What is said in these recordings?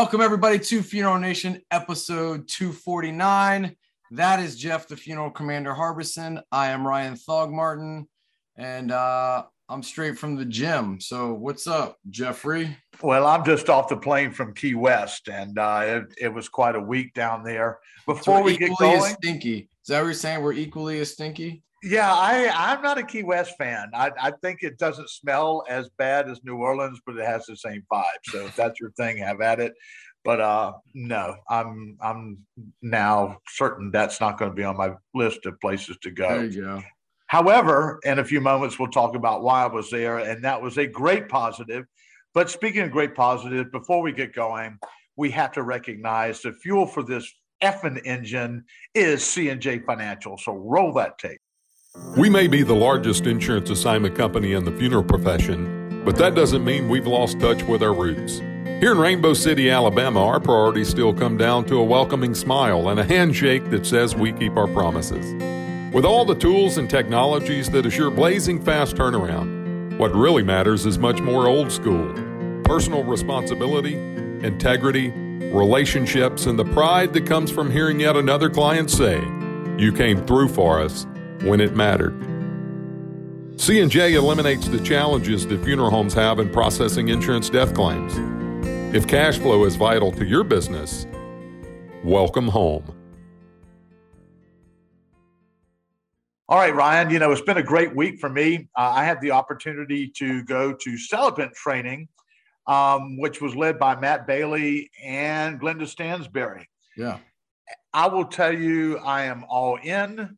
Welcome, everybody, to Funeral Nation episode 249. That is Jeff, the funeral commander Harbison. I am Ryan Thogmartin, and uh, I'm straight from the gym. So, what's up, Jeffrey? Well, I'm just off the plane from Key West, and uh, it, it was quite a week down there. Before so we get going, stinky. Is that what you're saying? We're equally as stinky. Yeah, I I'm not a Key West fan. I I think it doesn't smell as bad as New Orleans, but it has the same vibe. So if that's your thing, have at it. But uh no, I'm I'm now certain that's not going to be on my list of places to go. There you go. However, in a few moments we'll talk about why I was there, and that was a great positive. But speaking of great positive, before we get going, we have to recognize the fuel for this effing engine is C&J Financial. So roll that tape. We may be the largest insurance assignment company in the funeral profession, but that doesn't mean we've lost touch with our roots. Here in Rainbow City, Alabama, our priorities still come down to a welcoming smile and a handshake that says we keep our promises. With all the tools and technologies that assure blazing fast turnaround, what really matters is much more old school personal responsibility, integrity, relationships, and the pride that comes from hearing yet another client say, You came through for us when it mattered. C&J eliminates the challenges that funeral homes have in processing insurance death claims. If cash flow is vital to your business, welcome home. All right, Ryan, you know, it's been a great week for me. Uh, I had the opportunity to go to celebrant training, um, which was led by Matt Bailey and Glenda Stansberry. Yeah. I will tell you, I am all in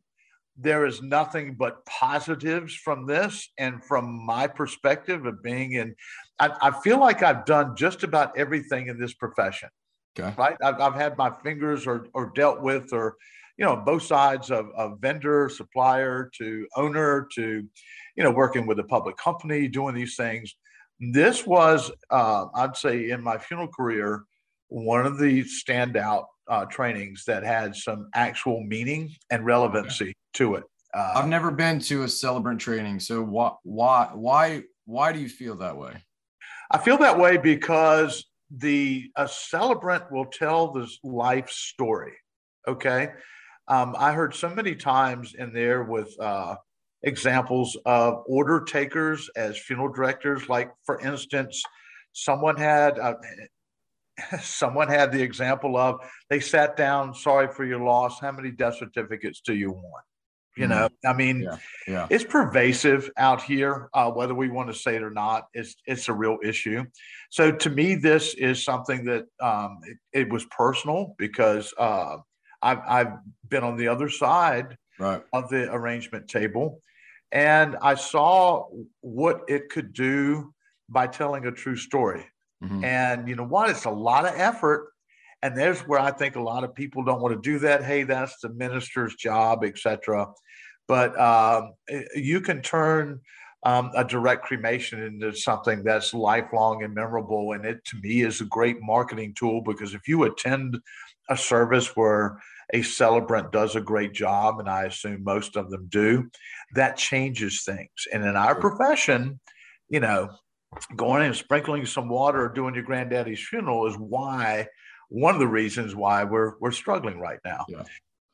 there is nothing but positives from this. And from my perspective of being in, I, I feel like I've done just about everything in this profession. Okay. Right. I've, I've had my fingers or, or dealt with, or, you know, both sides of, of vendor, supplier to owner to, you know, working with a public company, doing these things. This was, uh, I'd say, in my funeral career, one of the standout uh, trainings that had some actual meaning and relevancy to it. Uh, I've never been to a celebrant training, so why why why why do you feel that way? I feel that way because the a celebrant will tell the life story. Okay, um, I heard so many times in there with uh, examples of order takers as funeral directors. Like for instance, someone had uh, someone had the example of they sat down, sorry for your loss. How many death certificates do you want? You know, mm-hmm. I mean, yeah, yeah. it's pervasive out here, uh, whether we want to say it or not. It's it's a real issue. So to me, this is something that um, it, it, was personal because uh, I've I've been on the other side right. of the arrangement table, and I saw what it could do by telling a true story. Mm-hmm. And you know what? It's a lot of effort. And there's where I think a lot of people don't want to do that. Hey, that's the minister's job, etc. But um, you can turn um, a direct cremation into something that's lifelong and memorable. And it, to me, is a great marketing tool because if you attend a service where a celebrant does a great job, and I assume most of them do, that changes things. And in our profession, you know, going and sprinkling some water or doing your granddaddy's funeral is why one of the reasons why we're we're struggling right now. Yeah.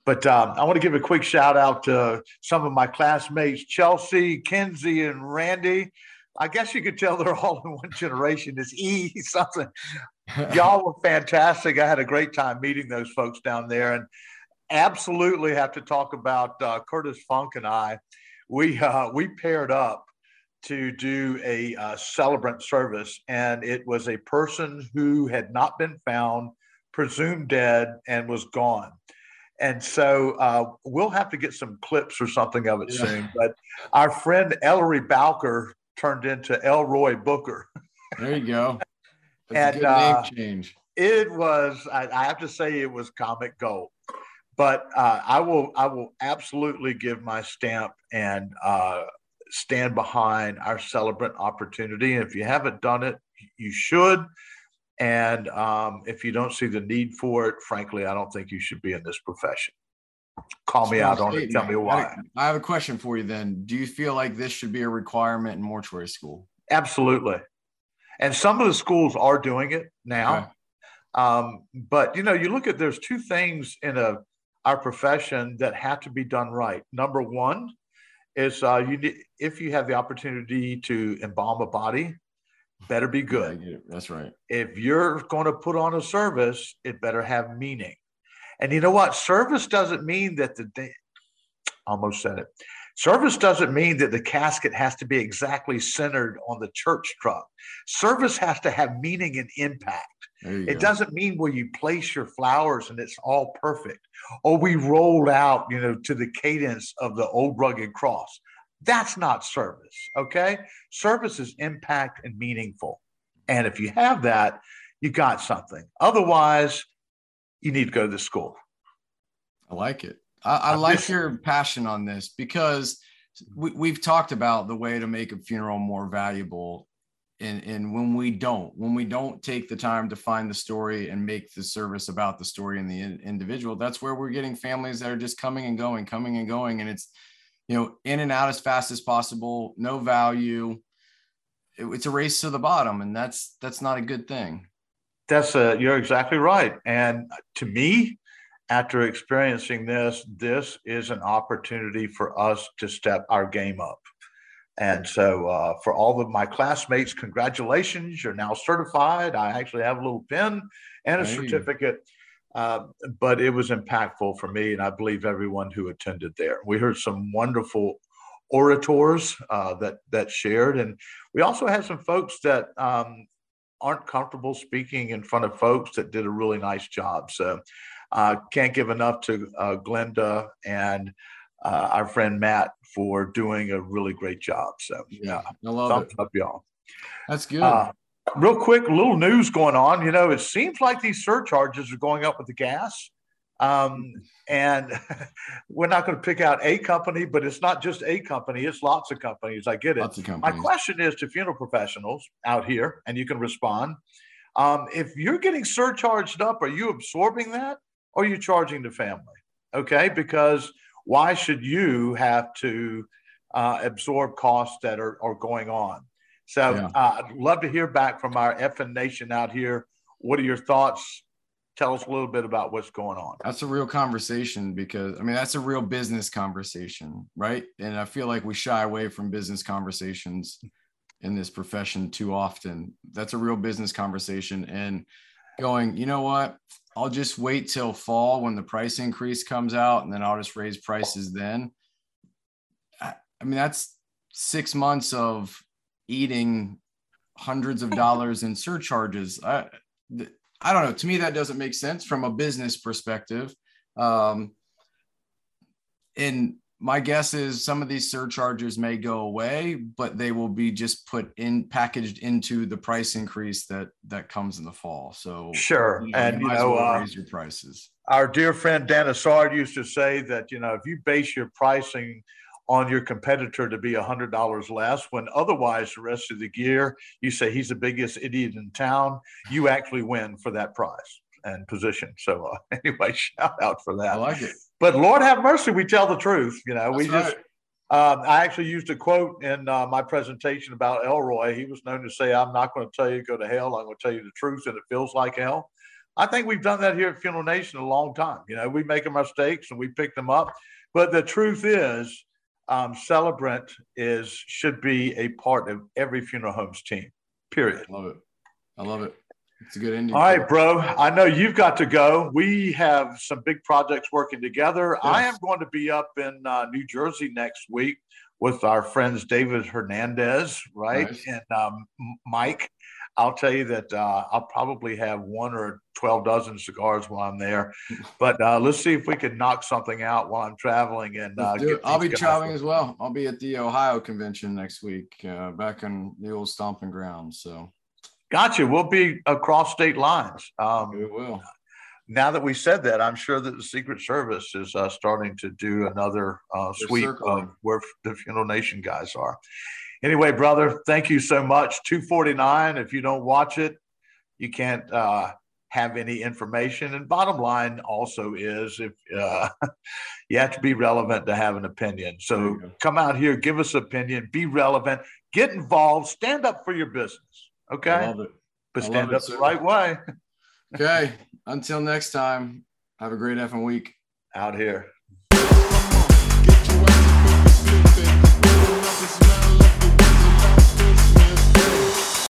But um, I want to give a quick shout out to some of my classmates, Chelsea, Kenzie, and Randy. I guess you could tell they're all in one generation. It's E something. Y'all were fantastic. I had a great time meeting those folks down there, and absolutely have to talk about uh, Curtis Funk and I. We uh, we paired up to do a uh, celebrant service, and it was a person who had not been found, presumed dead, and was gone. And so uh, we'll have to get some clips or something of it yeah. soon. But our friend Ellery Bowker turned into Elroy Booker. There you go. That's and, a good name uh, change. It was. I, I, have to say, it was comic gold. But uh, I will. I will absolutely give my stamp and uh, stand behind our celebrant opportunity. And if you haven't done it, you should. And um, if you don't see the need for it, frankly, I don't think you should be in this profession. Call me out on it. Tell me why. I have a question for you then. Do you feel like this should be a requirement in mortuary school? Absolutely. And some of the schools are doing it now. Okay. Um, but you know, you look at there's two things in a our profession that have to be done right. Number one is uh, you if you have the opportunity to embalm a body, better be good. Yeah, that's right. If you're going to put on a service, it better have meaning. And you know what? Service doesn't mean that the day, almost said it. Service doesn't mean that the casket has to be exactly centered on the church truck. Service has to have meaning and impact. It go. doesn't mean where you place your flowers and it's all perfect, or we roll out, you know, to the cadence of the old rugged cross. That's not service. Okay. Service is impact and meaningful. And if you have that, you got something. Otherwise, you need to go to the school. I like it. I, I like your passion on this because we, we've talked about the way to make a funeral more valuable. And, and when we don't, when we don't take the time to find the story and make the service about the story and the individual, that's where we're getting families that are just coming and going, coming and going. And it's, you know, in and out as fast as possible, no value. It, it's a race to the bottom, and that's that's not a good thing. That's a, you're exactly right. And to me, after experiencing this, this is an opportunity for us to step our game up. And so, uh, for all of my classmates, congratulations, you're now certified. I actually have a little pin and a hey. certificate. Uh, but it was impactful for me, and I believe everyone who attended there. We heard some wonderful orators uh, that that shared, and we also had some folks that um, aren't comfortable speaking in front of folks that did a really nice job. So uh, can't give enough to uh, Glenda and uh, our friend Matt for doing a really great job. So yeah, I love thumbs it. up, y'all. That's good. Uh, real quick, little news going on. You know, it seems like these surcharges are going up with the gas. Um, and we're not going to pick out a company, but it's not just a company; it's lots of companies. I get it. Lots of companies. My question is to funeral professionals out here, and you can respond. Um, if you're getting surcharged up, are you absorbing that? Or you charging the family? Okay, because why should you have to uh, absorb costs that are, are going on? So yeah. uh, I'd love to hear back from our FN Nation out here. What are your thoughts? Tell us a little bit about what's going on. That's a real conversation because I mean that's a real business conversation, right? And I feel like we shy away from business conversations in this profession too often. That's a real business conversation and going, you know what? I'll just wait till fall when the price increase comes out and then I'll just raise prices then. I, I mean, that's six months of eating hundreds of dollars in surcharges. I, I don't know. To me, that doesn't make sense from a business perspective. Um, and my guess is some of these surcharges may go away, but they will be just put in packaged into the price increase that that comes in the fall. So sure, you know, and you, you know, well uh, raise your prices. Our dear friend Dan Isard used to say that you know if you base your pricing on your competitor to be a hundred dollars less, when otherwise the rest of the gear you say he's the biggest idiot in town, you actually win for that price and position. So uh, anyway, shout out for that. I like it. But Lord have mercy, we tell the truth. You know, That's we right. just. Um, I actually used a quote in uh, my presentation about Elroy. He was known to say, "I'm not going to tell you to go to hell. I'm going to tell you the truth, and it feels like hell." I think we've done that here at Funeral Nation a long time. You know, we make our mistakes and we pick them up, but the truth is, um, celebrant is should be a part of every funeral homes team. Period. I love it. I love it. It's a good ending. All right, bro. I know you've got to go. We have some big projects working together. Yes. I am going to be up in uh, New Jersey next week with our friends David Hernandez, right? Nice. And um, Mike. I'll tell you that uh, I'll probably have one or 12 dozen cigars while I'm there. But uh, let's see if we can knock something out while I'm traveling. And uh, I'll be traveling as well. I'll be at the Ohio convention next week, uh, back in the old stomping grounds. So Gotcha. We'll be across state lines. Um, we will. Now that we said that, I'm sure that the Secret Service is uh, starting to do another uh, sweep of where the Funeral Nation guys are. Anyway, brother, thank you so much. 249. If you don't watch it, you can't uh, have any information. And bottom line also is if uh, you have to be relevant to have an opinion. So come out here, give us opinion, be relevant, get involved, stand up for your business. Okay. I love it. But stand up the right way. okay. Until next time, have a great effing week. Out here.